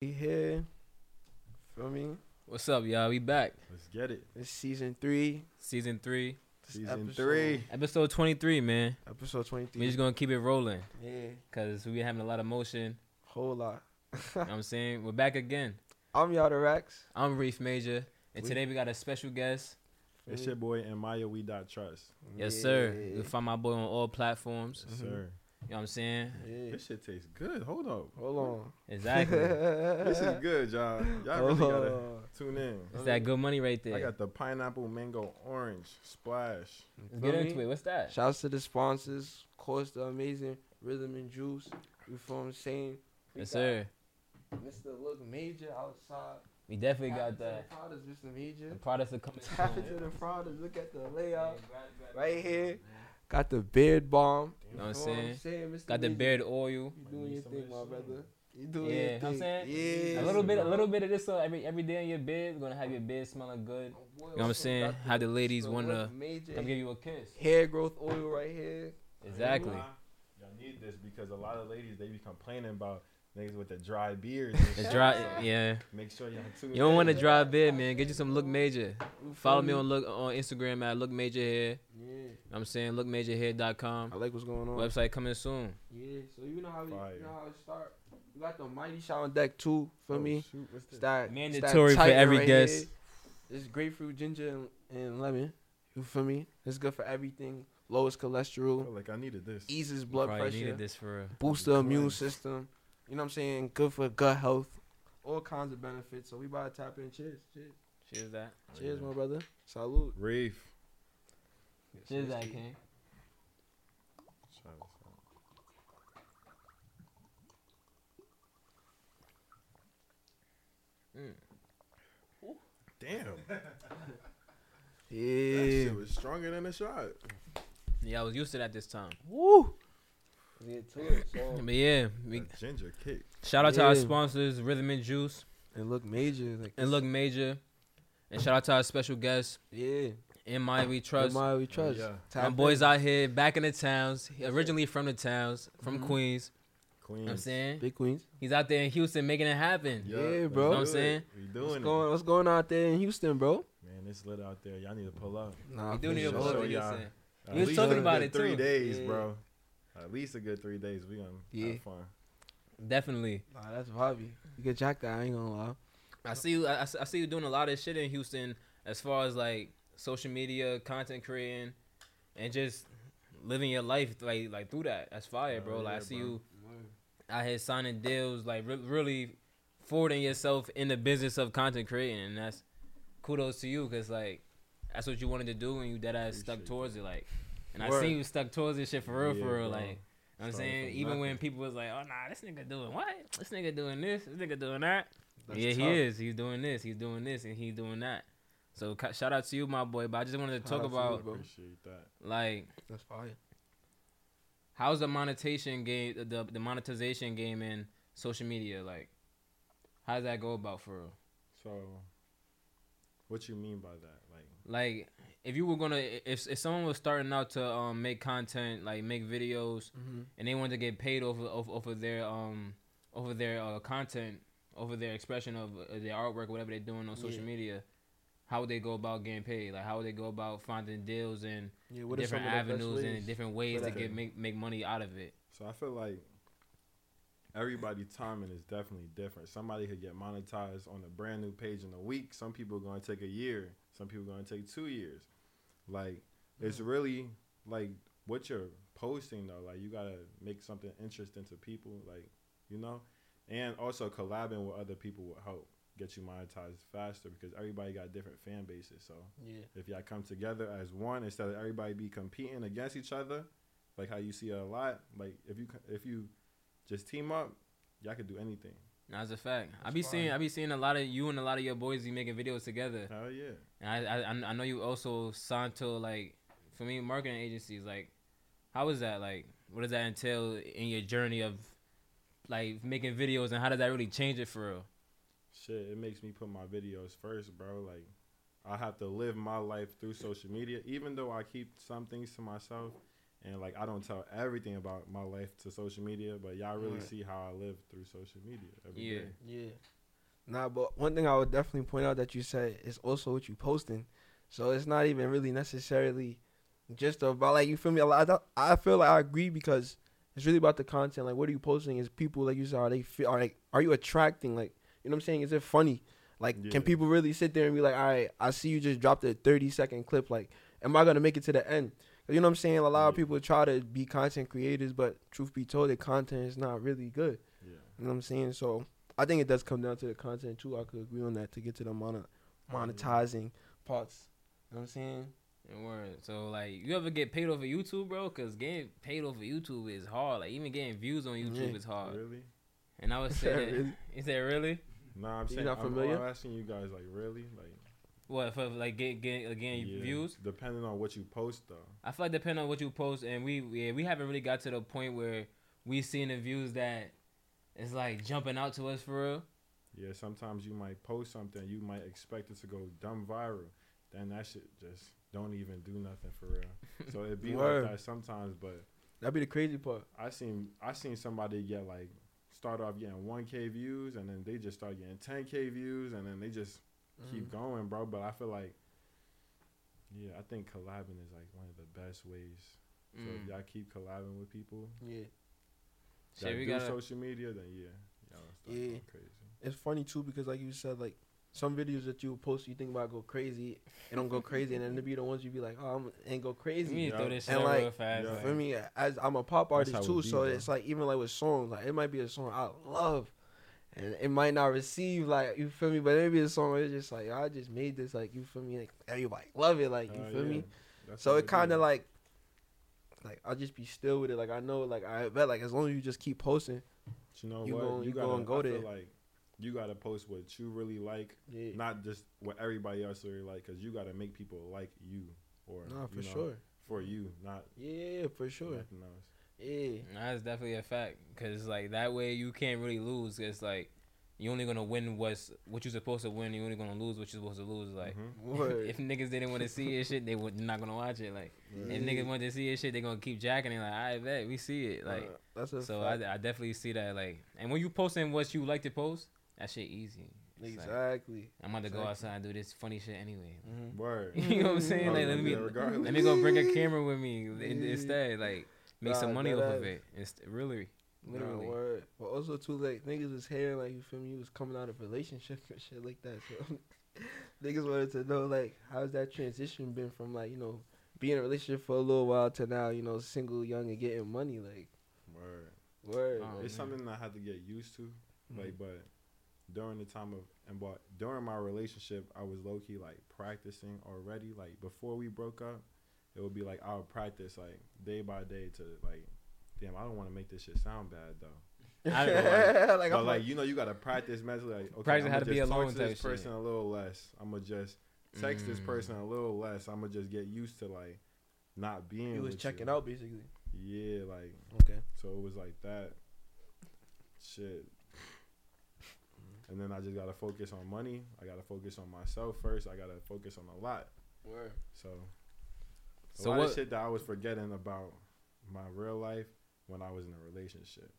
We here. Feel me? What's up, y'all? We back. Let's get it. It's season three. Season three, Season episode- three. episode 23, man. Episode twenty three. We three. just gonna keep it rolling Yeah, because we having a lot of motion. whole lot. You know what I'm saying? We're back again. I'm y'all the Rex. I'm Reef Major, and We- today we got a special guest. It's your boy and Miah We Dot Trust. Yes, sir. You can find my boy on all platforms. Yes, Mhm. sir. You know what I'm saying? Yeah. This shit tastes good. Hold up. Hold on. Exactly. This is good, y'all. Y'all really Hold gotta tune in. It's that good money right there. I got the pineapple mango orange splash. Let's get into it. What's that? Shouts to the sponsors. Of course, the amazing Rhythm and Juice. You feel what I'm saying? We Yes, sir. Mr. Look Major outside. We definitely got that. The products, Mr. Major. The products are coming Tap into soon. the products. Look at the layout. Right here. Got the beard balm. You know what I'm Feel saying? Got the Major? beard oil. You doing your thing, my brother. You Yeah, doing you your know what I'm saying? Yeah. A little bit, a little bit of this so every every day in your bed, gonna have your bed smelling good. You know what I'm saying? How the ladies wanna major Come give you a kiss. hair growth oil right here. Exactly. Y'all need this because a lot of ladies they be complaining about niggas with the dry beards. and The dry, So yeah. Make sure y'all tune You don't want a in. dry beard, man. Get you some Look Major. Follow me on look on Instagram at Look Major Hair. Yeah. I'm saying lookmajorhair.com. I like what's going on. Website coming soon. Yeah. So you know how we, you know how it start. You got the mighty shot on deck too. Feel Oh, me? shoot, what's It's this? that Mandatory for every right guest. here. It's grapefruit, ginger, and, and lemon. You feel me? It's good for everything. Lowest I feel cholesterol, like I needed this. eases blood Probably pressure. needed this for real. boost the immune Cleanse. system. You know what I'm saying? Good for gut health. All kinds of benefits. So we about to tap in. Cheers. Cheers. Cheers that. Cheers, my brother. Salute. Reef. Cheers that, King. Try this. Mm. Damn. That Yeah. shit was stronger than a shot. Yeah, I was used to that this time. Woo. Get to it. So. But yeah, we, That ginger kick. shout out to our Yeah. sponsors, Rhythm and Juice, And look major. Like and Look Major, and shout out to our special guests, Yeah. in My We Trust. Trust. My we trust. Yeah. Tap My in. boys out here back in the towns, originally from the towns, from Mhm. Queens. Queens. You know what I'm saying? Big Queens. He's out there in Houston making it happen. Yeah, let's bro. do Know what I'm it. saying? We What's doing going What's going on out there in Houston, bro? it. Man, it's lit out there. Y'all need to pull up. Nah, We do for need to sure. pull up Show to y'all. Houston. At We was least talking a about it, Three too. days, Yeah. bro. At least a good three days. We gonna Yeah. have fun. Definitely. Nah, that's vibey. You get jack that. I ain't gonna lie. I see you. I, I see you doing a lot of shit in Houston as far as like social media, content creating, and just living your life like like through that. That's fire, Hell bro. Like I see bro. you out here signing deals, like re- really forwarding yourself in the business of content creating, and that's kudos to you because like that's what you wanted to do and you dead ass stuck Appreciate towards it. Like, and I Word. see you stuck towards this shit for real, Yeah, for real. bro. Like. You know what I'm saying? from Even when people was like, "Oh nah, this nigga doing what? This nigga doing this. This nigga doing that." That's yeah, he is. He's doing this. He's doing this, and he's doing that. So ca- shout out to you, my boy. But I just wanted to Shout talk out to you, about. Appreciate that. like That's fire. how's the monetization game, the the monetization game in social media. Like, how does that go about for real? So, what you mean by that? Like, Like, if you were gonna, if if someone was starting out to um make content, like make videos, Mm-hmm. and they wanted to get paid over over, over their um over their uh, content, over their expression of uh, their artwork, whatever they're doing on social Yeah. media, how would they go about getting paid? Like, how would they go about finding deals and Yeah, what different some of the best avenues and different ways to get make make money out of it? so I feel like everybody timing is definitely different. Somebody could get monetized on a brand new page in a week. Some people are going to take a year. Some people to take two years. Like, it's really like what you're posting though. Like, you gotta make something interesting to people. Like, you know, and also collabing with other people will help get you monetized faster because everybody got different fan bases. So Yeah. if y'all come together as one instead of everybody be competing against each other, like how you see a lot. Like if you if you just team up, y'all could do anything. That's a fact. I That's be fine. seeing I be seeing a lot of you and a lot of your boys be making videos together. Hell yeah. And I, I I know you also signed to like for me marketing agencies. Like, how is that? Like, what does that entail in your journey of like making videos, and how does that really change it for real? Shit, it makes me put my videos first, bro. Like I have to live my life through social media, even though I keep some things to myself. And like I don't tell everything about my life to social media, but y'all really Right. see how I live through social media every Yeah. day. Yeah. Nah, but one thing I would definitely point out that you said is also what you posting. So it's not even really necessarily just about like you feel me. A lot. I feel like I agree because it's really about the content. Like, what are you posting? Is people like you said? Are they feel? Are like? Are you attracting? Like, you know what I'm saying? Is it funny? Like, Yeah. can people really sit there and be like, all right, I see you just dropped a 30 second clip. Like, am I gonna make it to the end? You know what I'm saying? A lot of people try to be content creators, but truth be told, the content is not really good. Yeah. You know what I'm saying? So I think it does come down to the content too. I could agree on that to get to the mono- monetizing parts. You know what I'm saying? And word. So like, you ever get paid off of YouTube, bro? Cause getting paid off of YouTube is hard. Like even getting views on YouTube Yeah. is hard. Really? And I would say. Really? Is that really? Nah, I'm You saying not I'm, familiar? I'm asking you guys like really like What for? Like get get again yeah, views. depending on what you post though. I feel like depending on what you post, and we yeah, we haven't really got to the point where we seen the views that it's like jumping out to us for real. Yeah, sometimes you might post something, you might expect it to go dumb viral. Then that shit just don't even do nothing for real. So it be Word. like that sometimes, but That'd be the crazy part. I seen I seen somebody get like start off getting one K views and then they just start getting ten K views and then they just keep Mm-hmm. going, bro. But I feel like yeah, I think collabing is like one of the best ways. So if Mm. y'all keep collabing with people Yeah, that Shit, we do gotta. social media, then yeah, y'all start Yeah. going crazy. it's funny too because like you said, like some videos that you post, you think about go crazy, it don't go crazy, and then there be the ones you be like, oh, I'm ain't go We crazy. need to throw this And like- real fast. Yeah. For me, as I'm a pop artist too, be, so bro. it's like even like with songs, like it might be a song I love, and it might not receive like you feel me, but maybe a song where it's just like I just made this like you feel me, like everybody love it, like you Uh, feel yeah. me. That's So it kind of like, like I'll just be still with it. Like I know, like I bet, like as long as you just keep posting, But you know you what? gon- you gotta, gon' go there. Like you gotta post what you really like, yeah, not just what everybody else really like, because you gotta make people like you or nah, for you know, sure, for you, not yeah, for sure. Yeah, That's definitely a fact, cause like that way you can't really lose. It's like you only gonna win what's what you're supposed to win. You only gonna lose what you're supposed to lose. Like Mhm. If niggas didn't want to see your shit, they would not gonna watch it. Like Right. if niggas want to see your shit, they gonna keep jacking it. Like I bet we see it. Like Uh, that's a so, I, fact. I definitely see that. Like and when you posting what you like to post, that shit easy. It's like, exactly. I'm about to go outside and do this funny shit anyway. Mhm. Word. you know what I'm saying? Like let me let me go bring a camera with me instead. Like make some money off of it. It's really literally. Nah, word. But also too like niggas was hearing like you feel me, you was coming out of a relationship and shit like that. So niggas wanted to know like how's that transition been from like, you know, being in a relationship for a little while to now, you know, single, young and getting money, like Word. word. Oh, it's man. something I had to get used to. Mm-hmm. Like, but during the time of and but during my relationship, I was low key like practicing already. Like before we broke up, it would be like I would practice like day by day to like, damn, I don't want to make this shit sound bad though. I don't know, like, but I'm like you know, you gotta practice mentally. Like, okay, Practice I'm how gonna to be just alone talk to this type shit. person a little less. I'm gonna just text this Mm. person a little less. I'm gonna just get used to like not being. you was with checking you. out basically. Yeah, like Okay. so it was like that. Shit. And then I just gotta focus on money. I gotta focus on myself first. I gotta focus on a lot. Word. So a So lot what? of shit that I was forgetting about my real life when I was in a relationship.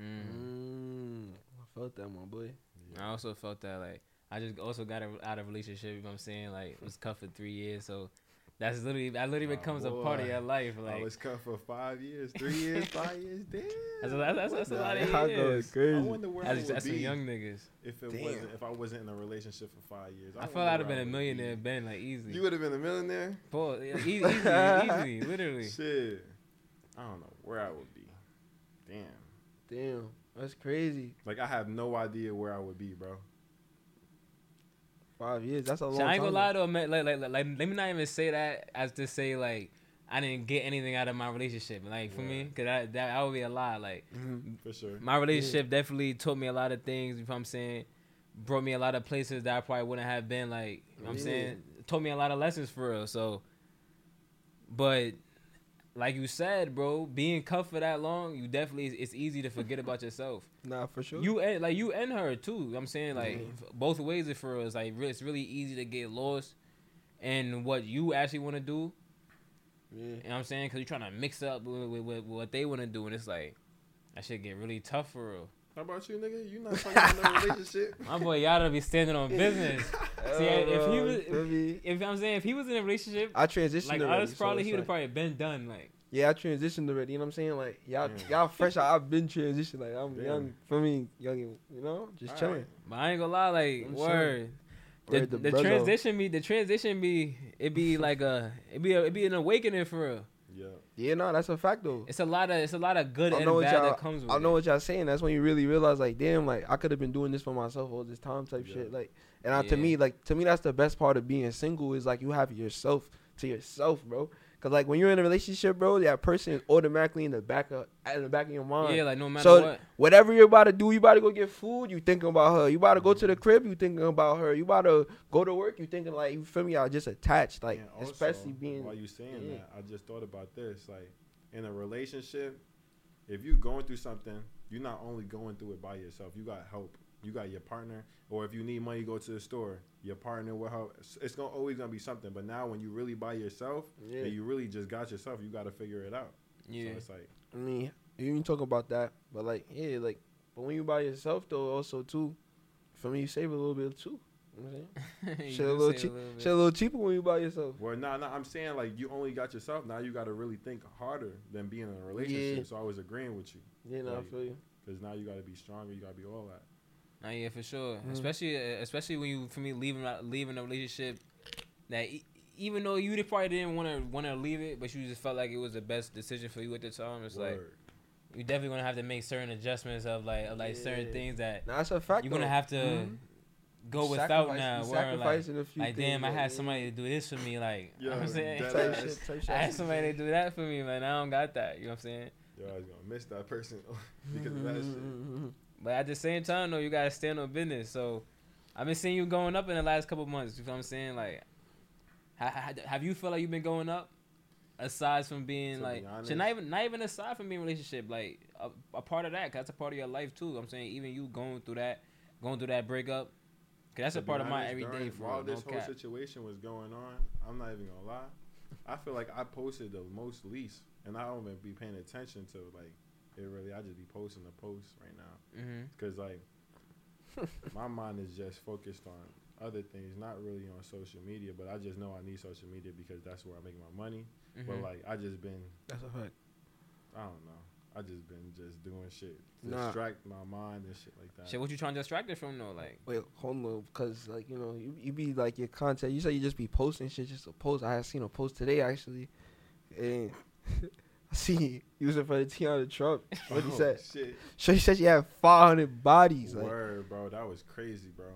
Mm. Mm, I felt that one, boy. I also felt that like I just also got out of a relationship. You know what I'm saying? Like it was cut for three years, so that's literally that literally Oh, becomes a part of your life. Oh, like I was cut for five years, three years, five years. Damn. that's a, that's, that's, that's a lot of Y'all going years. I crazy. wonder where I That's, would that's be young niggas. if it Damn. wasn't if I wasn't in a relationship for five years. I feel I'd have been a millionaire be. Ben like easily. You would have been a millionaire. Paul, yeah, easy, easily, easily, literally. Shit. I don't know where I would be. Damn. Damn. That's crazy. Like I have no idea where I would be, bro. Five years. That's a long So I ain't time. gonna lie though, man. Like, like, like, like, let me not even say that as to say like I didn't get anything out of my relationship. Like for me, cause that that, that would be a lie. Like Mhm. For sure. my relationship definitely taught me a lot of things. You know what I'm saying? Brought me a lot of places that I probably wouldn't have been. Like you know what I'm saying? Taught me a lot of lessons for real. So, but like you said, bro, being cut for that long, you definitely it's easy to forget about yourself. Nah, for sure. You and like you and her too. You know what I'm saying like Mhm. both ways it for us. Like it's really easy to get lost in what you actually want to do, Yeah. You know what I'm saying? Because you're trying to mix up with, with, with what they want to do, and it's like that shit get really tough for real. How about you, nigga? You not fucking in no relationship? My boy Yada be standing on business. See, if he was, Feel me? if I'm saying if he was in a relationship I transitioned like already, us, probably it's he would have like- probably been done. Like, Yeah, I transitioned already. You know what I'm saying? Like y'all, Damn. y'all fresh. out. I've been transitioned. Like I'm Damn. young. For me, young. You know, just chilling. Alright. but I ain't gonna lie, like I'm word. The, Word to the transition be the transition be it be like a it be a, it be an awakening for real. Yeah. Yeah, no, that's a fact though. It's a lot of it's a lot of good I and know what bad y'all. that comes with I know it. what y'all saying. That's when you really realize, like, damn, like I could have been doing this for myself all this time, type Yeah. shit. Like, and I, to me, like, to me, that's the best part of being single is like you have yourself to yourself, bro. Cause like when you're in a relationship, bro, that person is automatically in the back of in the back of your mind. Yeah, like no matter So- what. Whatever you're about to do, you about to go get food, you thinking about her. You about to go to the crib, you thinking about her. You about to go to work, you thinking like you feel me? Y'all just attached, like also, especially being. while you saying yeah. that, I just thought about this. Like in a relationship, if you're going through something, you're not only going through it by yourself. You got help. You got your partner, or if you need money, go to the store. Your partner will help. It's- It's gonna always gonna be something. But now, when you really by yourself, Yeah. and you really just got yourself, you got to figure it out. Yeah. So it's like, I mean, you can talk about that, but like, yeah, like, but when you by yourself though, also too, for me, you save a little bit too. You know I'm Shit a little cheap- Shit a little cheaper when you by yourself. well, nah, nah. I'm saying like you only got yourself. Now you got to really think harder than being in a relationship. Yeah. So I was agreeing with you Yeah, no, I feel you. because now you got to be stronger. You got to be all that. Nah, yeah, for sure. Mhm. Especially, uh, especially when you, for me, leaving leaving a relationship that e- even though you probably didn't want to want to leave it, but you just felt like it was the best decision for you at the time. It's like Word. you definitely gonna have to make certain adjustments of like of like certain things that Nah, that's a fact. you're gonna though. have to Mhm. go without Sacrifice- now. you Where like, sacrificing a few like things, damn, I like, had yeah. somebody to do this for me. Like you know what I'm saying. dead Type shit, type shit. I had somebody to do that for me, man. I don't got that. You know what I'm saying? Yo, I was gonna miss that person because of that shit. But at the same time, though, you gotta stand on business. So, I've been seeing you going up in the last couple months. You know what I'm saying? Like, ha- ha- have you felt like you've been going up? Aside from being To be like, honest- shit, not even not even aside from being relationship, like a, a part of that. 'cause that's a part of your life too. I'm saying even you going through that, going through that breakup, cause that's a be part of my everyday. during- while real, no this whole cap. situation was going on, I'm not even gonna lie. I feel like I posted the most least, and I don't even be paying attention to like it. Really, I just be posting the posts right now because like my mind is just focused on other things, not really on social media. But I just know I need social media because that's where I make my money. But hmm like I just been, That's a fact. I don't know. I just been just doing shit to Nah. distract my mind and shit like that. Shit, what you trying to distract it from though? Like, Wait, hold on, because like you know, you, you be like your content. You say you just be posting shit just to post. I had seen a post today actually, and I see you was in front of Tiana Trump. What he Oh, said? Shit. So she said she had 500 bodies. Like Word, bro. That was crazy, bro.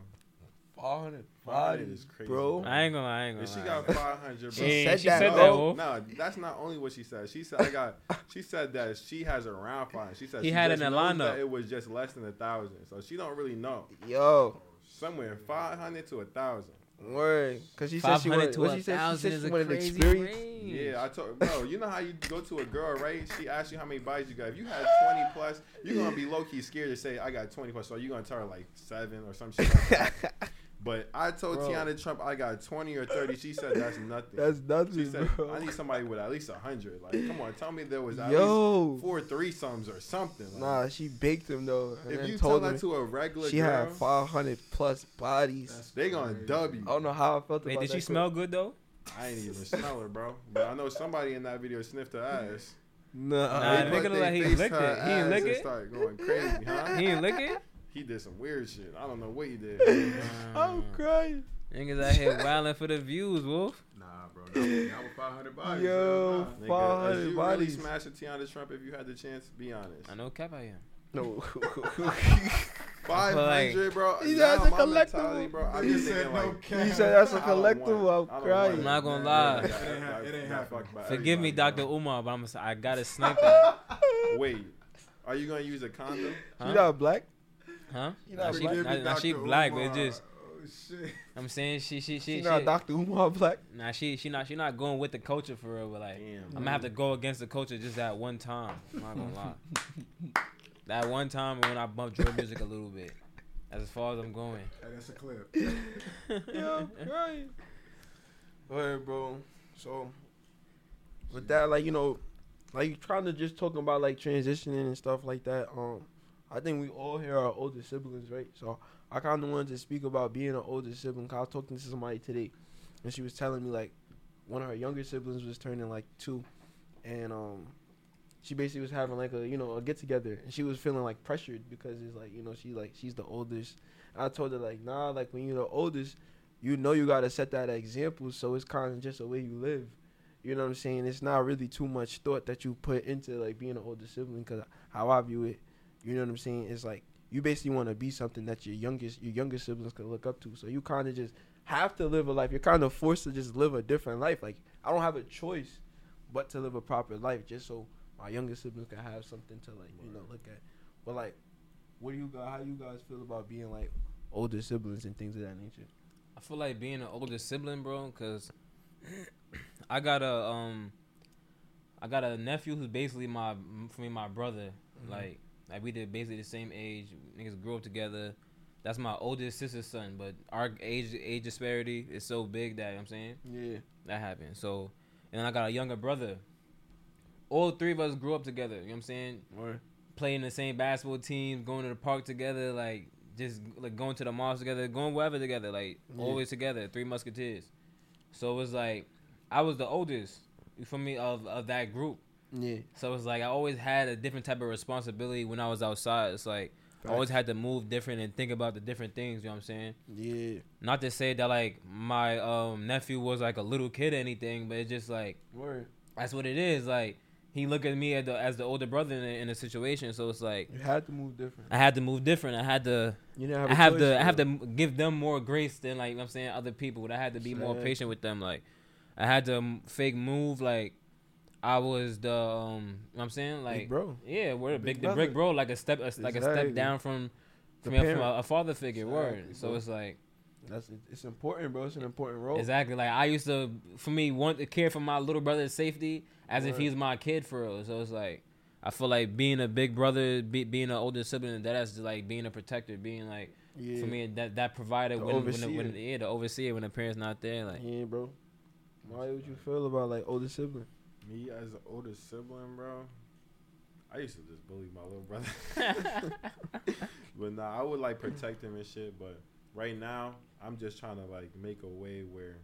500 500 bodies, is crazy, bro. I ain't gonna, I ain't gonna. she lie. got 500, bro. She Yeah, said she that, said that, oh, No, no, that's not only what she said. She said I got. She said that she has around five. She said He she had just it in knows It was just less than a thousand, so she don't really know. Yo, Somewhere five hundred to a thousand. Word. Cause she said she 500 wanted. to What she said? She thousand said is she wanted crazy experience. range. Yeah, I told bro. You know how you go to a girl, right? She asks you how many bodies you got. If you had twenty plus, you're gonna be low key scared to say I got twenty plus. So you're gonna tell her like seven or some shit. Like that. But I told Bro. Tiana Trump I got twenty or thirty. She said that's nothing. That's nothing. She said, bro. I need somebody with at least hundred. Like, come on, tell me there was at Yo, least four threesomes or something. Like, nah, she baked him though. If then you tell told that to a regular she girl, had 500 plus bodies. they gonna dub you. I don't know how I felt Wait, did that she clip. smell good though? I ain't even smell her, bro. But I know somebody in that video sniffed her ass. Nah, Nah, They nigga look they like he face licked it. He ain't lick it? Start going crazy, huh? He ain't lick it. He did some weird shit. I don't know what he did. I'm crying. Niggas out here wilding for the views, Wolf. Nah, bro. Not, not with 500 bodies. Yo. Nigga, 500 if you really bodies. smash a Tiana Trump if you had the chance, be honest. I know Cap I am. No. Five hundred, bro. He Now said that's a my collectible. bro. I He said no like, cap. he said that's a I don't collectible. I'm it. I don't crying. I'm not gonna lie. It ain't I- hap- I- it ain't got happening. fucked Forgive me, Dr. bro. Umar, but I'm gonna, say I gotta snipe that. Wait, are you gonna use a condom? Huh? You not black? Huh? You Nah, she, black? Forgive nah, nah, she Dr. black, but it just Oh, shit. I'm saying she she she She she not Dr. Umar black? nah she she not she not going with the culture for real, but like Damn. I'm gonna have to go against the culture just that one time. I'm not gonna lie. that one time when I bumped drill music a little bit. As far as I'm going. Hey, that's a clip. yeah, I'm crying. Alright, bro. So, with that, like you know, like you trying to just talking about like transitioning and stuff like that. Um, I think we all here are older siblings, right? So I kind of wanted to speak about being an older sibling. 'cause I was talking to somebody today, and she was telling me like one of her younger siblings was turning like two, and um, she basically was having like a you know a get together, and she was feeling like pressured because it's like you know she like she's the oldest. I told her like nah, like when you're the oldest, you know you gotta set that example. So it's kind of just the way you live. You know what I'm saying? It's not really too much thought that you put into like being an older sibling. Because how I view it, you know what I'm saying? It's like you basically want to be something that your youngest your younger siblings can look up to. So you kind of just have to live a life. You're kind of forced to just live a different life. Like I don't have a choice but to live a proper life, just so my younger siblings can have something to like you know look at. But like, what do you guys? How do you guys feel about being like older siblings and things of that nature? I feel like being an older sibling, bro, because I got a um, I got a nephew who's basically my for me my brother. Mhm. Like like we did basically the same age. Niggas grew up together. That's my oldest sister's son, but our age age disparity is so big that you know what I'm saying Yeah, that happened. So and then I got a younger brother. All three of us grew up together. You know what I'm saying? or playing the same basketball team, going to the park together, like just like going to the malls together, going wherever together, like Yeah. always together. Three Musketeers. So it was like I was the oldest, you feel me, of of that group. Yeah. So it's like I always had a different type of responsibility when I was outside. It's like I always had to move different and think about the different things. You know what I'm saying? Yeah, Not to say that like my um nephew was like a little kid or anything, but it's just like word. that's what it is. Like he looked at me as the as the older brother in a, in a situation. So it's like You had to move different. I had to move different. I had to You didn't have. I have choice, to I have to give them more grace than like you know what I'm saying other people. But I had to be more patient with them. Like I had to fake move like I was the um you know what I'm saying Big like bro. yeah we're a Big big the brick bro like a step a, like a step down from from, from a, a father figure Exactly, word. So bro. it's like That's it's important, bro. It's an important role. exactly like I used to for me want to care for my little brother's safety as if he's my kid for real. So it's like. I feel like being a big brother, be, being an older sibling, that's like being a protector, being like Yeah. for me that that provider The when, when, the, when overseer. yeah the overseer when the parents not there like yeah, bro. Why would you feel about like older sibling? Me as the oldest sibling, bro. I used to just bully my little brother. but nah, I would like protect him and shit. But right now, I'm just trying to like make a way where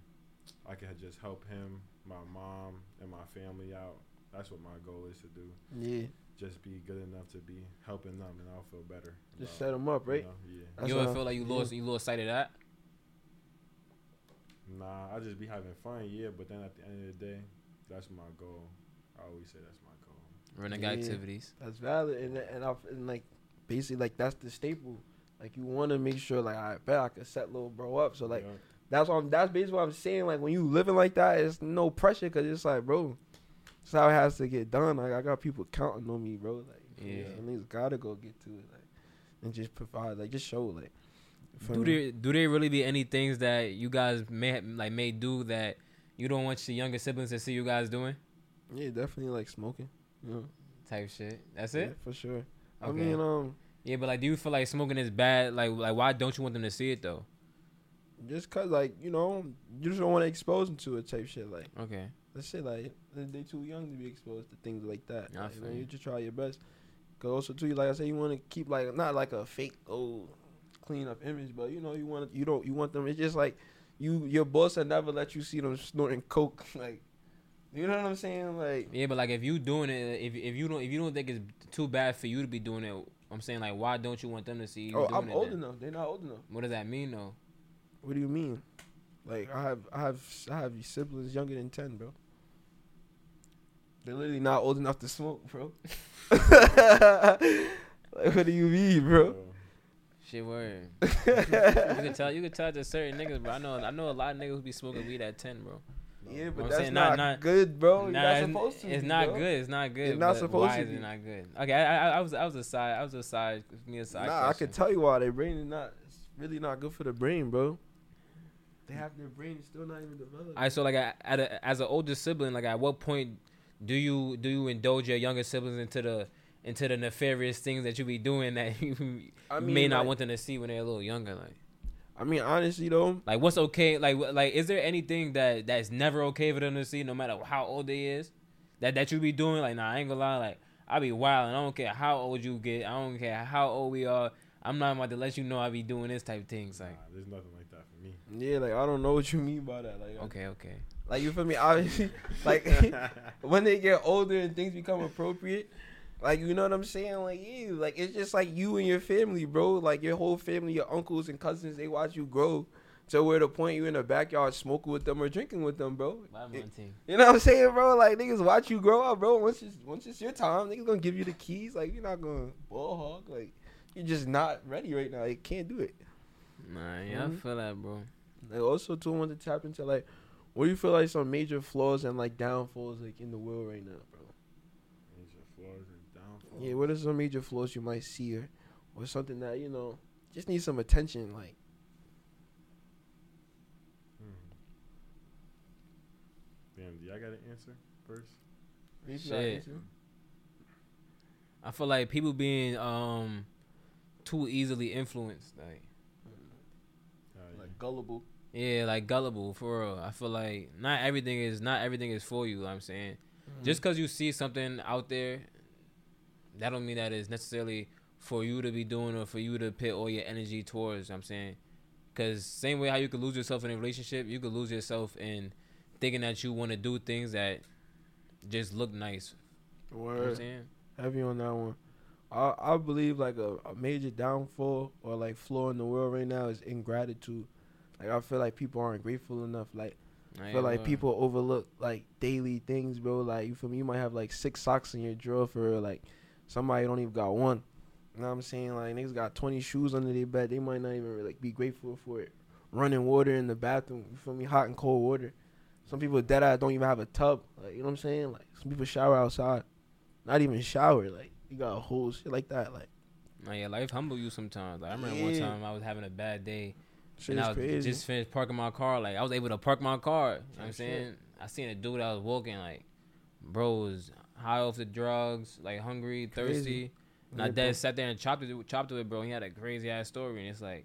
I can just help him, my mom, and my family out. That's what my goal is to do. Yeah, Just be good enough to be helping them, and I'll feel better. just about, set them up, you right? know, yeah. That's you ever feel like you yeah. lost you lost sight of that Nah, I just be having fun, yeah. But then at the end of the day, that's my goal. I always say that's my goal. running Yeah. activities That's valid, and and, I, and like basically like that's the staple. Like you want to make sure like I bet I could set little bro up. So like Yeah. that's what I'm, that's basically what I'm saying. Like when you living like that, it's no pressure because it's like bro, it's how it has to get done. Like I got people counting on me, bro. Like Yeah. yeah, and niggas gotta go get to it, like and just provide, like just show like. do me? there do there really be any things that you guys may ha- like may do that you don't want your younger siblings to see you guys doing Yeah, definitely like smoking. You know, type shit that's yeah, it for sure. I mean, um, yeah but like do you feel like smoking is bad like like why don't you want them to see it though just cause like you know, you just don't want to expose them to it type shit. Like okay that shit, like they too young to be exposed to things like that. Like, you, know, you you. just try your best. Cause also too, like I said, you want to keep like not like a fake old clean up image, but you know you want you don't you want them. It's just like you your boss will never let you see them snorting coke. Like you know what I'm saying? Like yeah but like if you doing it if if you don't if you don't think it's too bad for you to be doing it i'm saying like why don't you want them to see you oh, doing I'm it old then? enough. They're not old enough. what does that mean though What do you mean? Like I have I have I have siblings younger than ten, bro. They're literally not old enough to smoke, bro. like what do you mean, bro? Shit word. you can tell you can tell to certain niggas, bro. I know I know a lot of niggas who be smoking weed at ten, bro. Yeah, but that's saying not, not- good, bro. You're Nah, not it's- supposed to. It's be, not bro. good. It's not good. It's not supposed why to is be. it not good? Okay, I, I, I was I was a side. I was a side. Me a side. Nah, I can tell you why their brain is not. It's really not good for the brain, bro. They have their brain is still not even developed. I so like I, at a, as an older sibling, like at what point do you do you indulge your younger siblings into the into the nefarious things that you be doing that you, I mean, may not like- want them to see when they're a little younger? Like I mean, honestly though, like what's okay? Like like is there anything that that's never okay for them to see, no matter how old they is? that that you be doing. Like, nah, I ain't gonna lie. Like, I be wild. And I don't care how old you get. I don't care how old we are. I'm not about to let you know I be doing this type of things. Like, Nah, there's nothing like that for me. Yeah, like I don't know what you mean by that. Like, okay, okay. like you feel me? Obviously, like when they get older and things become appropriate, like you know what I'm saying? Like yeah, like it's just like you and your family, bro. Like your whole family, your uncles and cousins, they watch you grow. to where the point you in the backyard smoking with them or drinking with them, bro. Buy team. You know what I'm saying, bro? Like niggas watch you grow up, bro. Once it's once it's your time, niggas gonna give you the keys. Like you're not gonna ball hog. Like you're just not ready right now. You can't do it. Nah, yeah, Mhm. I feel that, bro. Like also too want to tap into like what do you feel like some major flaws and like downfalls like in the world right now, bro? Major flaws and downfalls. Yeah, what are some major flaws you might see or or something that, you know, just needs some attention, like Hmm. Damn, do y'all got an answer first? you got an Shit. answer? I feel like people being um too easily influenced. Like, Uh, like gullible. yeah, like gullible for real. I feel like not everything is not everything is for you. you know what I'm saying just because you see something out there, that don't mean that it's necessarily for you to be doing or for you to put all your energy towards. you know what I'm saying, because same way how you could lose yourself in a relationship, you could lose yourself in thinking that you want to do things that just look nice. You know what I'm Word. saying? Heavy on that one. I I believe like a, a major downfall or like flaw in the world right now is ingratitude. Like I feel like people aren't grateful enough. Like I feel like people overlook like daily things, bro. Like you feel me? You might have like six socks in your drawer for like somebody don't even got one. You know what I'm saying? Like niggas got twenty shoes under their bed. They might not even like be grateful for it. Running water in the bathroom. You feel me? Hot and cold water. Some people dead ass don't even have a tub. Like you know what I'm saying? Like some people shower outside. Not even shower. Like you got a whole shit like that. Like Nah, yeah, life humble you sometimes. Like, I remember one time I was having a bad day shit and I was crazy. just finished parking my car. Like I was able to park my car. You know what I'm saying? I seen a dude I was walking like, bro was high off the drugs, like hungry, thirsty. And I dead sat there and chopped it, chopped it, with bro. He had a crazy ass story, and it's like,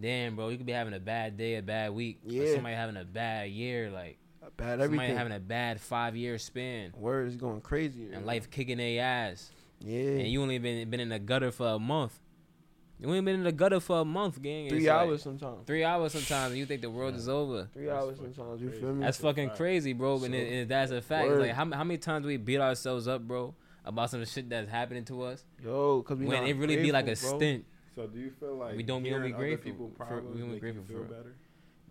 damn, bro, you could be having a bad day, a bad week. or Yeah. somebody having a bad year, like bad everything. somebody having a bad five year span, Word is going crazy. and life kicking their ass. Yeah. And you only been been in the gutter for a month. You only been in the gutter for a month, gang. three It's like- hours sometimes. Three hours sometimes, and you think the world is over. Three That's hours sometimes. You feel me? That's fucking fact. crazy, bro. So, and, it, and that's a fact. It's like how, how many times we beat ourselves up, bro, about some shit that's happening to us Yo, cause we when it really be like a bro. stint. So do you feel like We don't- we don't be hearing other grateful for- we don't be grateful for better?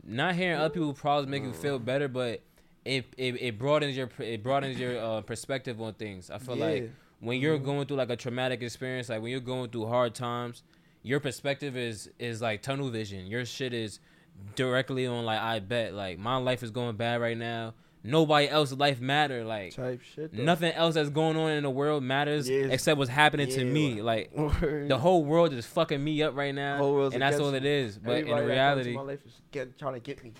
Not hearing other people's problems make you feel better, but it it, it broadens your it broadens your uh, perspective on things. I feel like when you're Mhm. going through like a traumatic experience, like when you're going through hard times, your perspective is is like tunnel vision. Your shit is directly on like I bet like my life is going bad right now. Nobody else's life matter. Like type shit. though. nothing else that's going on in the world matters Yeah. except what's happening to me. Like the whole world is fucking me up right now, and that's all it is. But Everybody in reality, my life is get, trying to get me.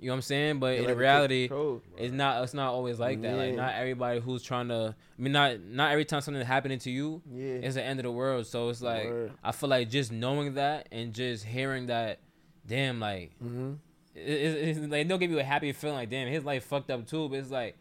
You know what I'm saying. But They in like reality, it's not. It's not always like that. Like not everybody who's trying to. I mean, not not every time something happening to you Yeah. it's the end of the world. So it's like Word. I feel like just knowing that and just hearing that, damn, like Mm-hmm. it, it, it's like they'll give you a happy feeling. Like damn, his life fucked up too. But it's like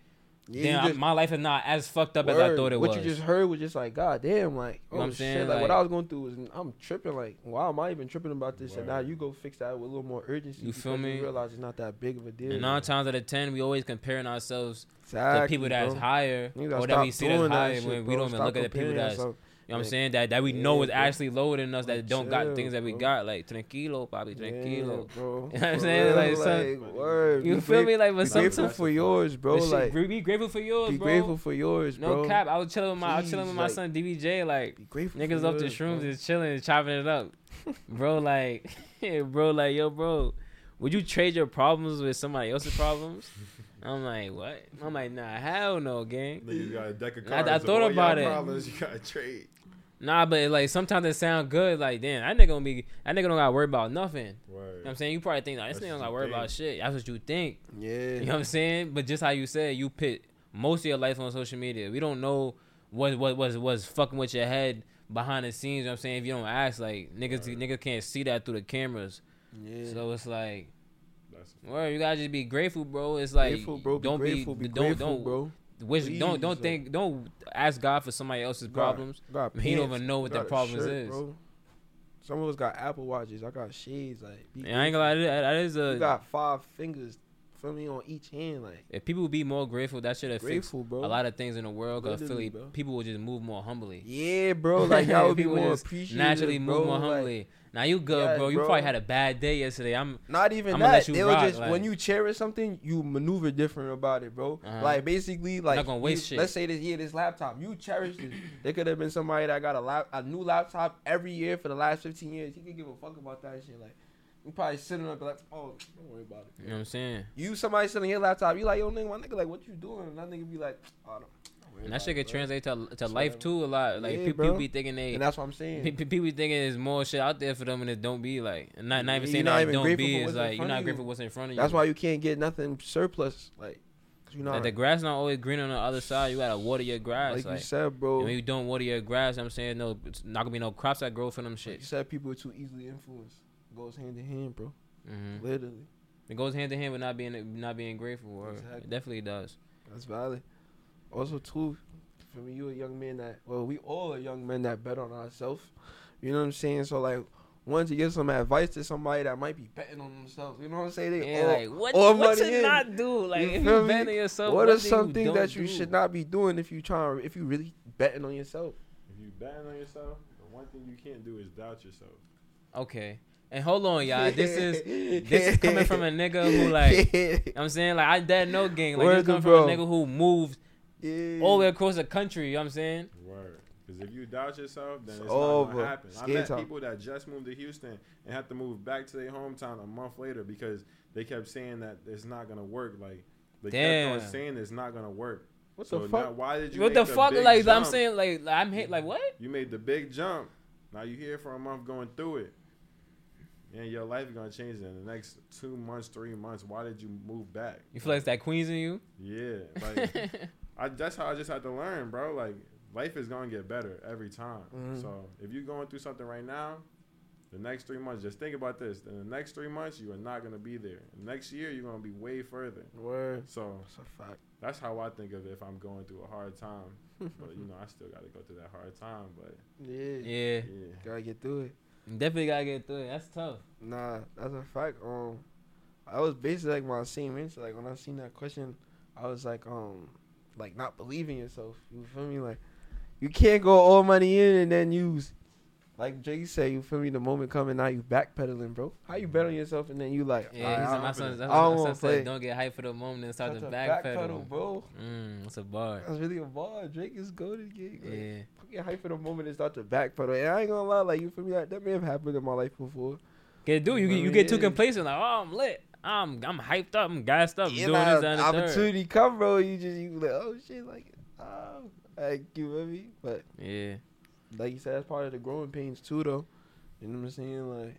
Yeah, damn, just- my life is not as fucked up as I thought it what was. What you just heard was just like, God damn, like, You know oh what I'm oh, shit, saying? like, what I was going through was, I'm tripping, like, why am I even tripping about this? And now you go fix that with a little more urgency. You feel me? You realize it's not that big of a deal. and nine times out of ten, we always comparing ourselves exactly, to people that's bro. higher or that we see that's that higher shit, when we don't even Stop look at the people that's you know what I'm saying that that we know is bro. actually lower than us that Like, don't got things that we bro. got like tranquilo, probably tranquilo. Yeah, bro. You know what I'm For saying? Like, real, son, word. You Be feel me? Like, but grateful sometimes for yours, bro. But shit, Like, be grateful for yours, be bro. grateful for yours, bro. no cap. I was chilling with my I was chilling with my like- son DBJ. Like grateful. niggas for up to shrooms bro. is chilling and chopping it up, bro. Like, bro, like yo, bro. Would you trade your problems with somebody else's problems? I'm like, what? I'm like, nah, hell no, gang. Niggas got a deck of I- I thought about it. Problems, you gotta trade. Nah, but like sometimes it sound good. Like, damn, that nigga gonna be that nigga don't gotta worry about nothing. You know what I'm saying? You probably think, nah, this That's nigga don't gotta worry think. about shit. That's what you think. Yeah. You know what I'm saying? But just how you said, you put most of your life on social media. We don't know what what was was fucking with your head behind the scenes. You know what I'm saying? If you don't ask, like niggas Right. niggas can't see that through the cameras. Yeah. So it's like, well, you gotta just be grateful, bro. It's like grateful, bro. Be don't grateful. be, Be don't grateful, don't bro. Wish don't don't like- think don't ask God for somebody else's God, problems. He don't even know what the got problems is. Bro. Some of us got Apple watches. I got shades. Like, And I ain't gonna lie, that, that is a You got five fingers. Feel me on each hand. Like if people would be more grateful, that should have fixed bro. a lot of things in the world. Cause Literally, like bro. people would just move more humbly. Yeah, bro. Like y'all would be People more appreciative. Naturally bro. move more like, humbly. Now you good, Yes, bro. You bro. probably had a bad day yesterday. I'm Not even let that. you They'll just like- when you cherish something, you maneuver different about it, bro. Uh-huh. Like basically, like you-. Let's say this year, this laptop, you cherish it. there could have been somebody that got a lap, a new laptop every year for the last fifteen years. He could give a fuck about that shit. Like you probably sitting up like, oh, don't worry about it. you know what I'm saying? You somebody sitting your laptop, you like, yo, nigga, my nigga, like, what you doing? And that nigga be like, oh, don't, don't And that shit it, could translate to to life too a lot. Like Yeah, bro. people be thinking they And that's what I'm saying. pe- pe- people be thinking there's more shit out there for them and it don't be like and not not even saying that even don't grateful be. for It's like you're not grateful what's in front of you. That's why you can't get nothing surplus, like, you know, Like, the grass not always green on the other side. You gotta water your grass. like, Like, you said, bro. when you don't water your grass, I'm saying no, it's not gonna be no crops that grow from them Like you shit. said, people are too easily influenced. Goes hand in hand, bro. hmm Literally. It goes hand in hand with not being not being grateful. Exactly. It definitely does. That's valid. Also, too, for me, you a young man that, well, we all are young men that bet on ourselves. You know what I'm saying? So, like, once you give some advice to somebody that might be betting on themselves, you know what I'm saying? They Yeah, all- like what, all what money to in. not do? Like You if you me? bet on yourself, what what are do some you things that you do? should not be doing if you trying, if you really betting on yourself? If you betting on yourself, the one thing you can't do is doubt yourself. Okay. And hold on, y'all. This is this is coming from a nigga who like you know what I'm saying like I dead no gang. Like Word this coming to from a nigga who moved yeah. all the way across the country. You know what I'm saying? Word. Because if you doubt yourself, then It's it's, not gonna happen. I met talk. people that just moved to Houston and had to move back to their hometown a month later because they kept saying that it's not gonna work. Like they kept Damn. on saying it's not gonna work. What so the now fuck? why did you? What make the fuck? big Like I'm saying, like, like I'm hit. Like what? you made the big jump. Now you here for a month going through it. And your life is gonna change in the next two months, three months. Why did you move back? You feel like it's that Queens in you? Yeah, like I, that's how I just had to learn, bro. Like life is gonna get better every time. Mhm. So if you're going through something right now, the next three months, just think about this. In the next three months, you are not gonna be there. Next year, you're gonna be way further. Word. So That's a fact. that's how I think of it if I'm going through a hard time. but you know, I still gotta go through that hard time. But Yeah. yeah, yeah, Gotta get through it. definitely gotta get through it. That's tough. Nah, that's a fact. Um, I was basically like my same answer. Like when I seen that question, I was like, um, like not believing yourself. You feel me? Like you can't go all money in and then use, like Jay said, you feel me? The moment coming, now you backpedaling, bro. How you bet on yourself and then you like, Yeah, "Alright, he's I'm my son. That's I don't my wanna son play." said. Don't get hyped for the moment and start to to backpedal. bro. Mm, that's a bar. That's really a bar. Drake is goaded. Like, Yeah. Get hype for the moment and start to backpedal. And I ain't gonna lie, like you feel me? Like, that may have happened in my life before. Get do you I get you get too complacent like oh I'm lit I'm I'm hyped up I'm gassed up I'm doing this and the third. opportunity come, bro. You just you like, oh shit, like, oh, like you feel me? But Yeah, like you said, that's part of the growing pains too, though. You know what I'm saying? Like,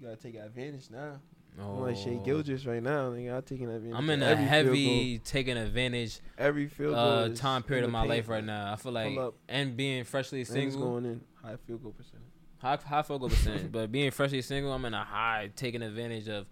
you gotta take advantage now. I'm like Shai Oh. Gilgeous right now. Like, I'm taking advantage. I'm in a heavy taking advantage every field goal uh time period of my paint. life right now. I feel like and being freshly single, going in high field goal percentage. high high focal percentage, but being freshly single, I'm in a high taking advantage of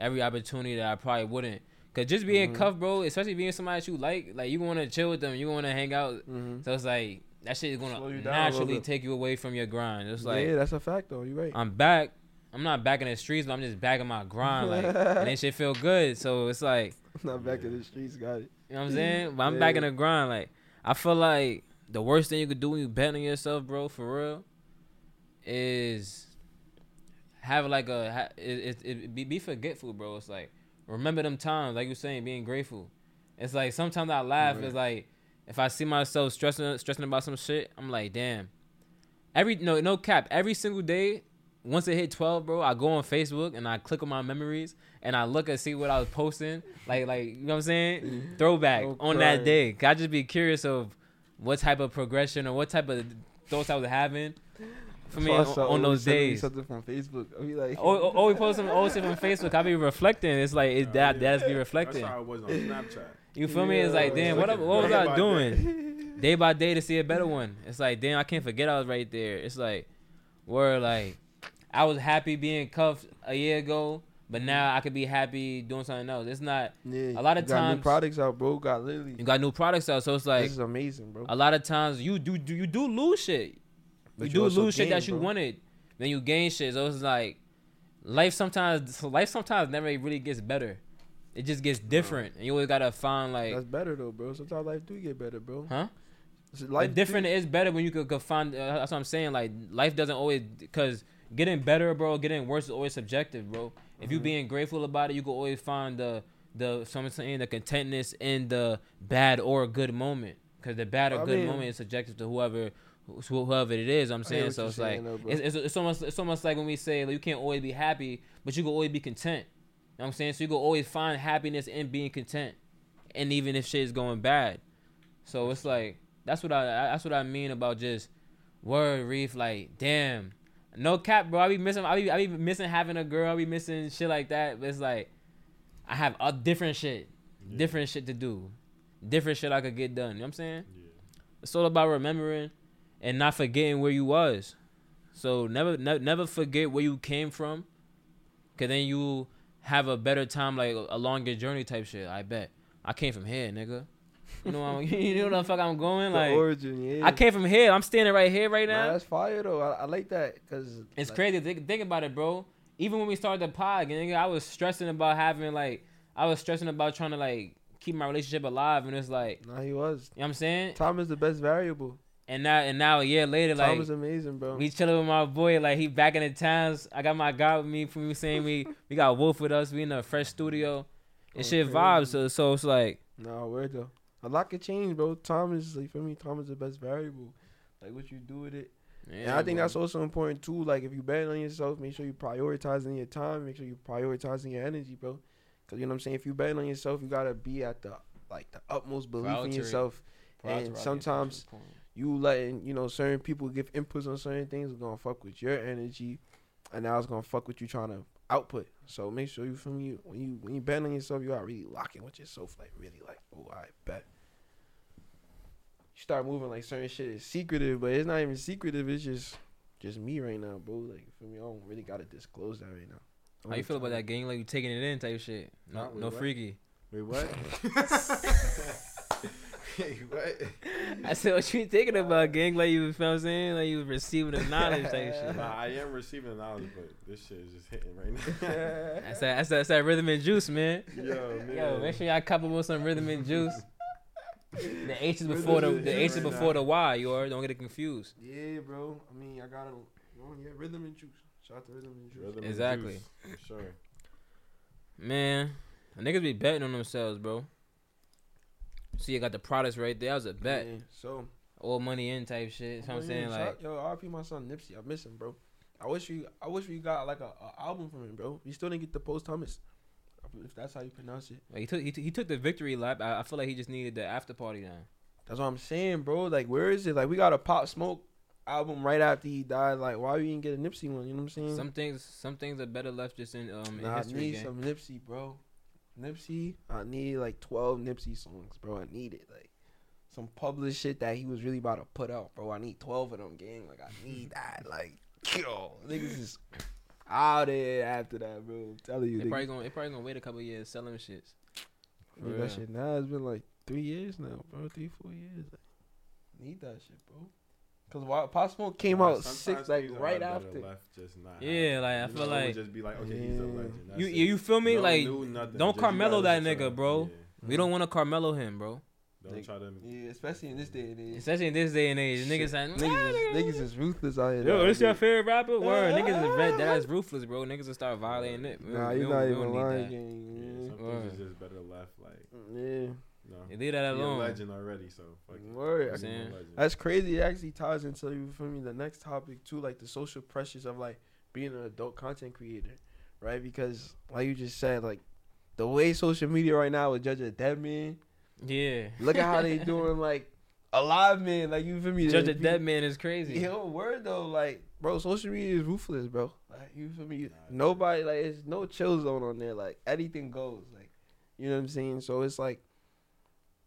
every opportunity that I probably wouldn't. Cause just being Mhm. cuffed, bro, especially being somebody that you like, like you want to chill with them, you want to hang out. Mm-hmm. So it's like that shit is gonna you down a little naturally take you away from your grind. It's like yeah, that's a fact though. You're right. I'm back. I'm not back in the streets, but I'm just back in my grind. Like, and that shit feel good. So it's like, I'm not back in the streets, got it. you know what I'm saying? But I'm back in the grind. Like, I feel like the worst thing you could do when you bet on yourself, bro, for real, is have like a it, it, it be, be forgetful, bro. It's like remember them times, like you saying, being grateful. It's like sometimes I laugh. Right. It's like if I see myself stressing stressing about some shit, I'm like, damn. Every no no cap. Every single day, once it hit twelve, bro, I go on Facebook and I click on my memories and I look and see what I was posting. Like like you know what I'm saying? Throwback on that day. I just be curious of what type of progression or what type of thoughts I was having for me on, on those send me days. Something from Facebook. I be like, Oh, oh, oh, we post some old shit from Facebook. I be reflecting. It's like it, Uh, that yeah. that's be that's reflecting. how it was on Snapchat. You feel me? It's like damn, what, Looking what was day I doing? Day by day to see a better one. It's like damn, I can't forget I was right there. It's like, where like, I was happy being cuffed a year ago, but now I could be happy doing something else. It's not. Yeah, A lot of you got new times- products out, bro. Got literally. You got new products out, so it's like this is amazing, bro. a lot of times you do, do you do lose shit. But you you do lose shit that you bro. wanted, then you gain shit. So it's like life sometimes life sometimes never really gets better. It just gets different, and you always gotta find like, That's better though, bro. Sometimes life do get better, bro. huh? Life different do- is better when you could, could find. Uh, that's what I'm saying. Like life doesn't always because getting better, bro. Getting worse is always subjective, bro. If you Mhm. being grateful about it, you can always find the the something saying the contentness in the bad or good moment. Because the bad or I good mean- moment is subjective to whoever wh- whoever it is. I'm saying so. you're It's like saying, though, bro. it's, it's it's almost it's almost like when we say like, you can't always be happy, but you can always be content. You know what I'm saying? So you can always find happiness in being content, and even if shit is going bad. So it's like that's what I that's what I mean about just word reef. Like damn, no cap, bro. I be missing I be I be missing having a girl. I be missing shit like that. But it's like I have a different shit, Yeah. different shit to do, different shit I could get done. You know what I'm saying? Yeah. It's all about remembering and not forgetting where you was. So never ne- never forget where you came from, cause then you have a better time like along your journey type shit. I bet. I came from here, nigga. You know I'm, you know the fuck I'm going the like. origin, yeah. I came from here. I'm standing right here right Nah, now. that's fire though. I, I like that because It's crazy. Think, think about it, bro. Even when we started the pod, nigga, I was stressing about having like, I was stressing about trying to like keep my relationship alive, and it's like, Nah, he was. you know what I'm saying? Time is the best variable. And now, and now a year later, like, Time is amazing, bro. We chilling with my boy, like he back in the times. I got my guy with me from you saying we we got Wolf with us. We in a fresh studio and Oh, shit crazy. vibes. So so it's like Nah, word though. A lot can change, bro. Time is like for me. Time is the best variable. Like what you do with it. and I think that's also important too. Like if you bet on yourself, make sure you prioritizing your time. Make sure you prioritizing your energy, bro. Cause you know what I'm saying. If you bet on yourself, you gotta be at the like the utmost belief in Priority- yourself. And sometimes you letting you know certain people give inputs on certain things is gonna fuck with your energy, and now it's gonna fuck with you trying to output. So make sure you feel me when you when you bet on yourself, you gotta really lock in with yourself, like really like oh I bet. You start moving like certain shit is secretive, but it's not even secretive. It's just just me right now, bro. Like for me, I don't really gotta disclose that right now. How you feel about that game? Like you taking it in type shit. No, wait, no what? freaky. Wait, what? Wait, what? I said, what you thinking about, gang? Like you, feel what I'm saying? Like you was receiving the knowledge type shit. Nah, I am receiving the knowledge, but this shit is just hitting right now. That's that, that's that, that's that rhythm and juice, man. Yo, man. Yo, make sure y'all couple with some rhythm and juice. The H is Rhythm before the the juice H is before now. the Y. You are don't get it confused. Yeah, bro. I mean, I gotta. Oh yeah, rhythm and juice. Shout out to rhythm and juice. Rhythm and Exactly. juice, for sure. Man, niggas be betting on themselves, bro. See, you got the products right there. That was a bet. Yeah, so All money in type shit. So I'm saying yeah, like, yo, RP my son Nipsey. I miss him, bro. I wish you, I wish we got like a, a album from him, bro. You still didn't get the post Thomas, if that's how you pronounce it. like, he took he, t- he took the victory lap. I, I feel like he just needed the after party now. That's what I'm saying, bro. Like, where is it? Like, we got a Pop Smoke album right after he died. Like, why we didn't get a Nipsey one? You know what I'm saying? Some things some things are better left just in um in nah, I need some Nipsey, bro. Nipsey, I need like 12 Nipsey songs, bro. I need it. Like, some published shit that he was really about to put out, bro. I need 12 of them, gang. Like, I need that. Like, yo, niggas is out there after that, bro. I'm telling you, They niggas. probably gonna they probably gonna wait a couple years selling shits. I need that shit now. It's been like three years now, bro. Three, four years. Like, need that shit, bro. Cause why Pop Smoke came out sometimes six like right better after. Left just not Yeah, like I You feel know, like just be like, okay, he's a legend. That's you it. you feel me No like don't Carmelo that nigga, bro. yeah. we don't want to Carmelo him, bro. Don't Like- try to. Yeah, especially in this day and age. Especially in this day and age, Shit. niggas saying, Niggas, is, niggas is ruthless out here. Yo, now, this your favorite rapper? Word, niggas is red. That is ruthless, bro. Niggas will start violating it. Nah, you're don't- even lying, that. Yeah, some Word. things is just better left. Like, Yeah. No. Yeah, leave that You're a alone. legend already, so fuck it. Word. You're saying? That's crazy. It actually ties into you feel me the next topic too, like the social pressures of like being an adult content creator, right? Because like you just said, like the way social media right now is judge a dead man. Yeah. Look at how they doing like a live man. Like you feel me? Judge a People- dead man is crazy. Yo, word though, like bro, social media is ruthless, bro. Like you feel me? Nah, Nobody like it's no chill zone on there. Like anything goes. Like you know what I'm saying. So it's like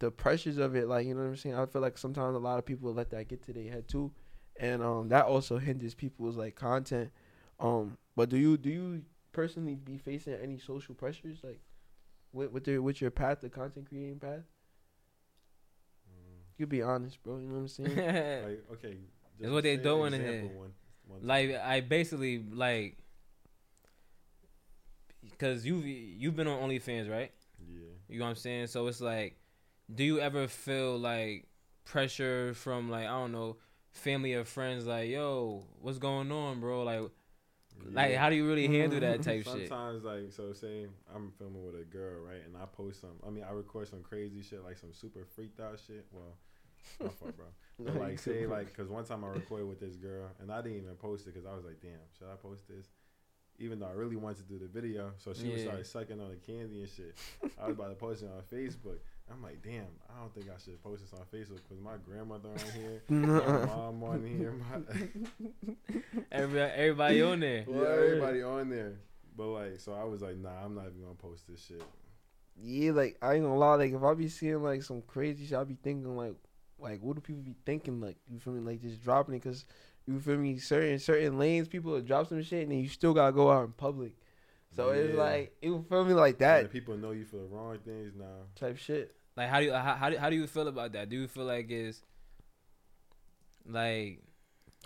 the pressures of it. Like you know what I'm saying. I feel like sometimes a lot of people let that get to their head too, and um that also hinders people's like content. Um, but do you do you personally be facing any social pressures like with with your with your path, the content creating path? Mm. You be honest, bro. You know what I'm saying? Like okay, That's what they say an doing in example here. one- one like time. I basically like because you you've been on OnlyFans, right? yeah. You know what I'm saying? So it's like, do you ever feel like pressure from like I don't know family or friends? Like, yo, what's going on, bro? Like, like how do you really handle that type shit? Sometimes, like, so say I'm filming with a girl, right, and I post some. I mean, I record some crazy shit, like some super freaked out shit. Well, my fault, bro. But like, say, like, because one time I recorded with this girl, and I didn't even post it because I was like, damn, should I post this? Even though I really wanted to do the video, so she was Yeah. started sucking on the candy and shit. I was about to post it on Facebook. I'm like, damn, I don't think I should post this on Facebook because my grandmother on here, my mom on here, my Everybody, everybody on there. yeah, everybody on there. But like, so I was like, nah, I'm not even gonna post this shit. Yeah, like I ain't gonna lie, like if I be seeing like some crazy shit, I be thinking like, like what do people be thinking? Like you feel me? Like just dropping it because you feel me? Certain certain lanes, people will drop some shit and then you still gotta go out in public. So it's Yeah. like you feel me like And that people know you for the wrong things now. type shit. Like, how do you how, how do how do you feel about that? Do you feel like it's like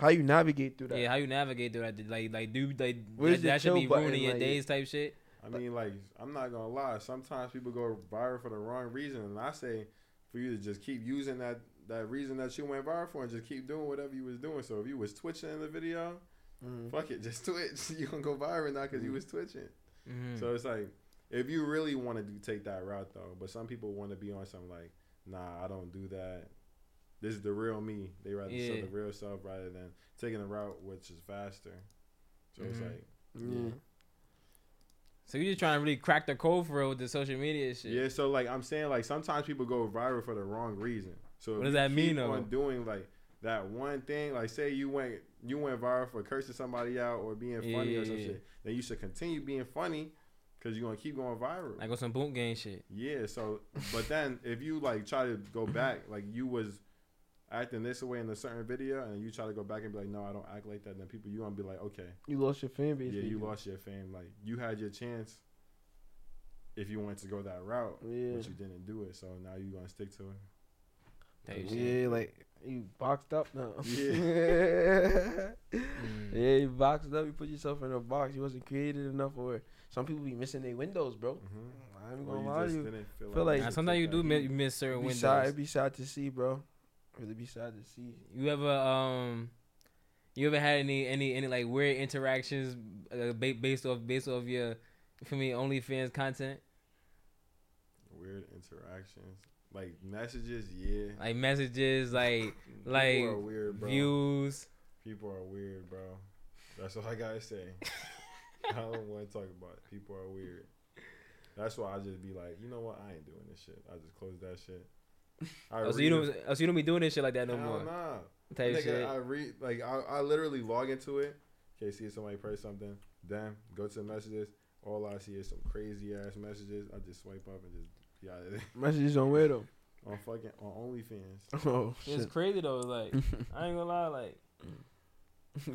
How you navigate through that? yeah, how you navigate through that? Like like do like Where's that, that should chill be button, ruining your like- days type shit. I mean, like, I'm not gonna lie. Sometimes people go viral for the wrong reason, and I say for you to just keep using that that reason that you went viral for, and just keep doing whatever you was doing. So if you was twitching in the video, Mhm. fuck it, just twitch. You gonna go viral now because you was twitching. Mhm. So it's like if you really want to do, take that route though, but some people want to be on something like, nah, I don't do that. This is the real me. They rather show the real self rather than taking a route which is faster. So it's Mhm. like, Yeah. So you just trying to really crack the code for real with the social media shit. yeah. So like I'm saying, like sometimes people go viral for the wrong reason. So if What does you that mean, keep though? On doing like that one thing, like say you went you went viral for cursing somebody out or being funny or some shit, then you should continue being funny because you're gonna keep going viral. Like on some boom game shit. Yeah, so but then if you like try to go back, like you was acting this way in a certain video, and you try to go back and be like, no, I don't act like that, then people you gonna be like, okay, You lost your fan base. yeah, you lost your fame. Like you had your chance if you wanted to go that route, Yeah. but you didn't do it. So now you're gonna stick to it. Type shit. Yeah, like you boxed up now. Yeah. Mm. yeah, you boxed up. You put yourself in a box. You wasn't creative enough, for or some people be missing their windows, bro. Mm-hmm. I ain't Or gonna you lie to you. feel, feel like, like- sometimes you do heat. miss, miss certain be windows. sad. It'd be sad to see, bro. Really be sad to see. You ever um, you ever had any any any like weird interactions uh, based off based off your, for me OnlyFans content, Weird interactions, like messages. Yeah, like messages, like People like are weird, bro. views. People are weird, bro. That's all I gotta say. I don't want to talk about it. People are weird. That's why I just be like, you know what? I ain't doing this shit. I just close that shit. I Oh, so you don't oh, so you don't be doing this shit like that no Hell more. nah. Type Nigga, shit. I read like I, I literally log into it. Okay, see if somebody press something. Then go to the messages. All I see is some crazy ass messages. I just swipe up and just be out of there. Messages on where though? on fucking on OnlyFans. Oh It's crazy though. Like I ain't gonna lie. Like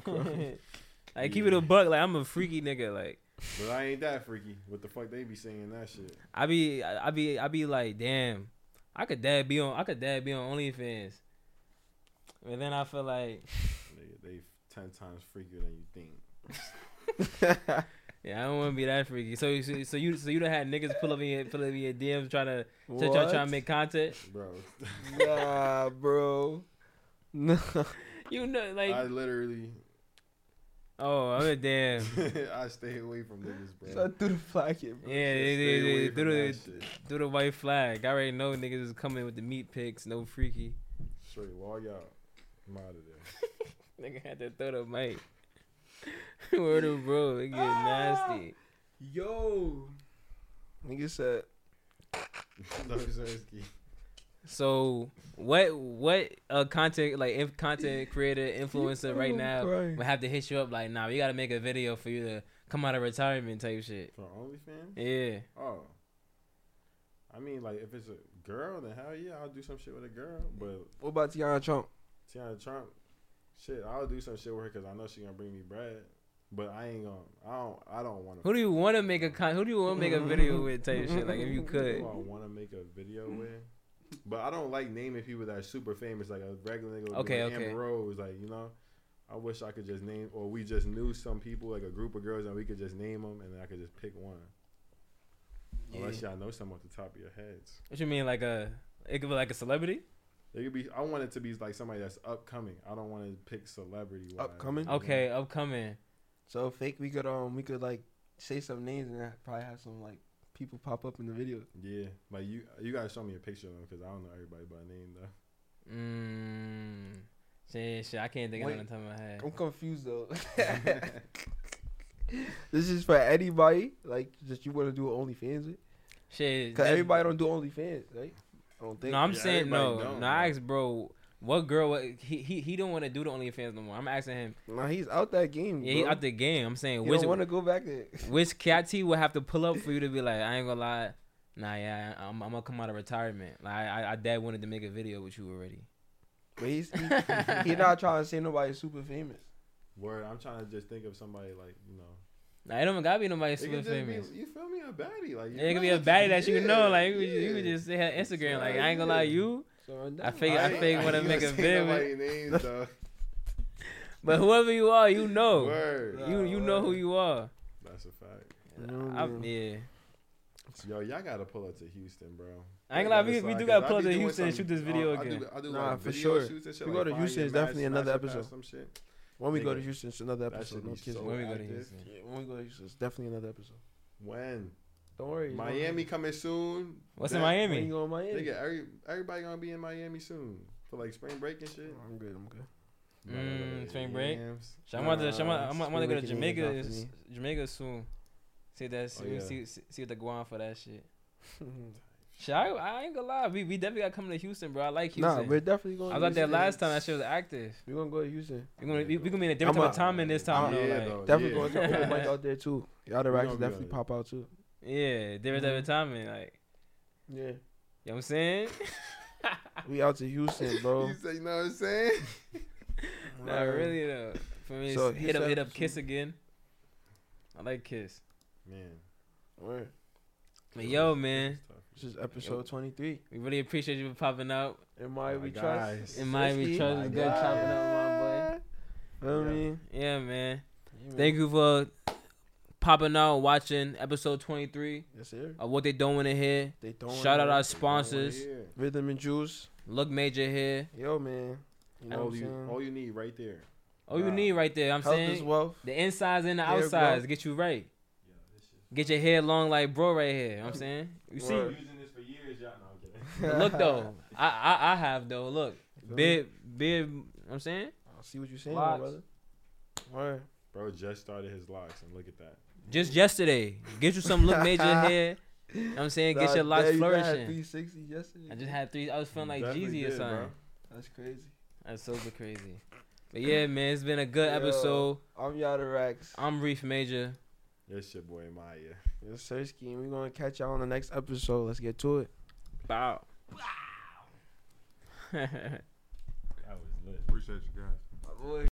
Crazy. like keep it a buck. Like I'm a freaky nigga. Like But I ain't that freaky. What the fuck they be saying that shit? I be I I be I be like damn. I could dad be on I could dad be on OnlyFans. And then I feel like They they ten times freakier than you think. Yeah I don't want to be that freaky. So so, so you so you done had niggas pull up in your, pull up in your DMs trying to try, try, try to make content. Bro, Nah, bro. No. You know like I literally oh I'm a damn. I stay away from niggas, bro. So through the flag, bro. Yeah, they, Stay they, away they, from do the that do the white flag. I already know niggas is coming with the meat pics. No freaky. Straight log out. I'm out of there. Nigga had to throw the mic. Word of bro, it get nasty. Ah, yo. Nigga said. So what what a content like if content creator influencer right now crying. would have to hit you up like nah we gotta make a video for you to come out of retirement type shit. For OnlyFans? Yeah. Oh. I mean, like, if it's a girl, then hell yeah, I'll do some shit with a girl. But What about Tiana Trump? Tiana Trump, shit, I'll do some shit with her because I know she gonna bring me bread. But I ain't gonna. I don't. I don't want to. Who do you want to make a con? Who do you want to make a video with? Type of shit. Like if you could. Who I want to make a video with. But I don't like naming people that are super famous, like a regular nigga. Okay, like okay. Amber Rose, like you know. I wish I could just name, or we just knew some people, like a group of girls, and we could just name them, and then I could just pick one. Unless y'all know some off the top of your heads. What you mean? Like a? It could be like a celebrity. It could be. I want it to be like somebody that's upcoming. I don't want to pick celebrity. Upcoming? Okay, upcoming. So fake, we could um, we could like say some names and that probably have some like people pop up in the video. Yeah, like you. You gotta show me a picture of them because I don't know everybody by name though. Mmm. Shit, shit. I can't think Wait. of it on the top of my head. I'm confused though. this is for anybody like just you want to do OnlyFans with? Shit. Cause that- everybody don't do OnlyFans, right? I don't think. No, I'm Yeah, saying no. everybody don't, No, I bro. asked bro. What girl? What, he he he don't want to do the OnlyFans no more. I'm asking him. Nah, he's out that game. Yeah, he out the game. I'm saying He which don't want to go back there. which cat T would have to pull up for you to be like, I ain't gonna lie. Nah, yeah, I'm, I'm gonna come out of retirement. Like, I, I dad wanted to make a video with you already. But he's he, he not trying to say nobody's super famous. Word. I'm trying to just think of somebody like you know. Nah, it don't even gotta be nobody It super could just famous. Be, you feel me? A baddie, like you Yeah, it could be a baddie that you can know. Like you could, just, you could just say her Instagram. Like I ain't gonna lie, yeah. you. So I fake- I ain't- fake wanna ain't make a say video with- nobody names, though. But whoever you are, you know. Word. You you know who you are. That's a fact. Mm, I, yeah. yeah. Yo, y'all gotta pull up to Houston, bro. I ain't gonna lie, we, That's we like- do 'cause gotta pull up to Houston and shoot this video uh, I again. do, I do Nah, like for sure. shoots shit. We like go to Fire Houston, Your it's definitely another episode. Some shit. When we go to Houston, it's another That episode. should No be kidding. so When we go to active. Houston. Yeah, when we go to Houston, it's definitely another episode. When Don't worry. it's Miami not- coming soon. What's in Bet. When Miami? you go to Miami? Nigga, every, everybody gonna be in Miami soon for like spring break and shit. I'm good. I'm good. Mm, spring break? Yams. So I'm about to, so I'm, Nah, I'm, I'm spring gonna go to break Jamaica, not is- Jamaica soon. See that? See, Oh, yeah. see, see, see what they're for that shit. Shit, I, I ain't gonna lie, we, we definitely got coming to Houston, bro. I like Houston. nah, we're definitely going. I was to out there last time. That shit was active. We're gonna go to Houston. We're gonna we, we gonna be in a different I'm type a- of timing this time I'm- though. yeah, like, though. Definitely Yeah. going to open mic out there too. Y'all the We racks definitely pop out too. yeah, different type of mm-hmm. timing. Like, Yeah, you know what I'm saying? we out to Houston, bro. You say, you know what I'm saying? Not really though. For me, So hit up hit up Kiss again. I like Kiss. Man. Word. But yo, man, This is episode 23. we really appreciate you for popping out. In my My we trust. In my we Swirsky. trust My is good chopping up, my boy. Feel Yeah. me? Yeah, man. Yeah, Thank you for popping out, watching episode 23 Yes, sir. of what they doing in here. They don't Shout out our sponsors. Yeah. Rhythm and Juice. Look Major here. Yo, man. You know all, what you, all you need right there. All you need right there. I'm Health saying is wealth. the insides and the Hair outsides growth. get you right. Get your hair long like bro right here. You know what I'm saying you see. Word. using this for years, y'all. No, I'm kidding. But look though, I, I I have though. Look, Feel me? beard beard. You know what I'm saying I see what you're saying, Locks. my brother. Word. Bro just started his locks and look at that. just yesterday. Get you some look major hair. You know what I'm saying get your locks damn, you had flourishing. 360 yesterday. I just had three. I was feeling like Definitely Jeezy or did, bro. something. That's crazy. That's super crazy. But yeah, man, it's been a good Yo. episode. I'm Yada Rex. I'm Reef Major. It's your boy Miah. Yes, sir, Ski. We're going to catch y'all on the next episode. Let's get to it. Bow. That was lit. Appreciate you guys. My boy.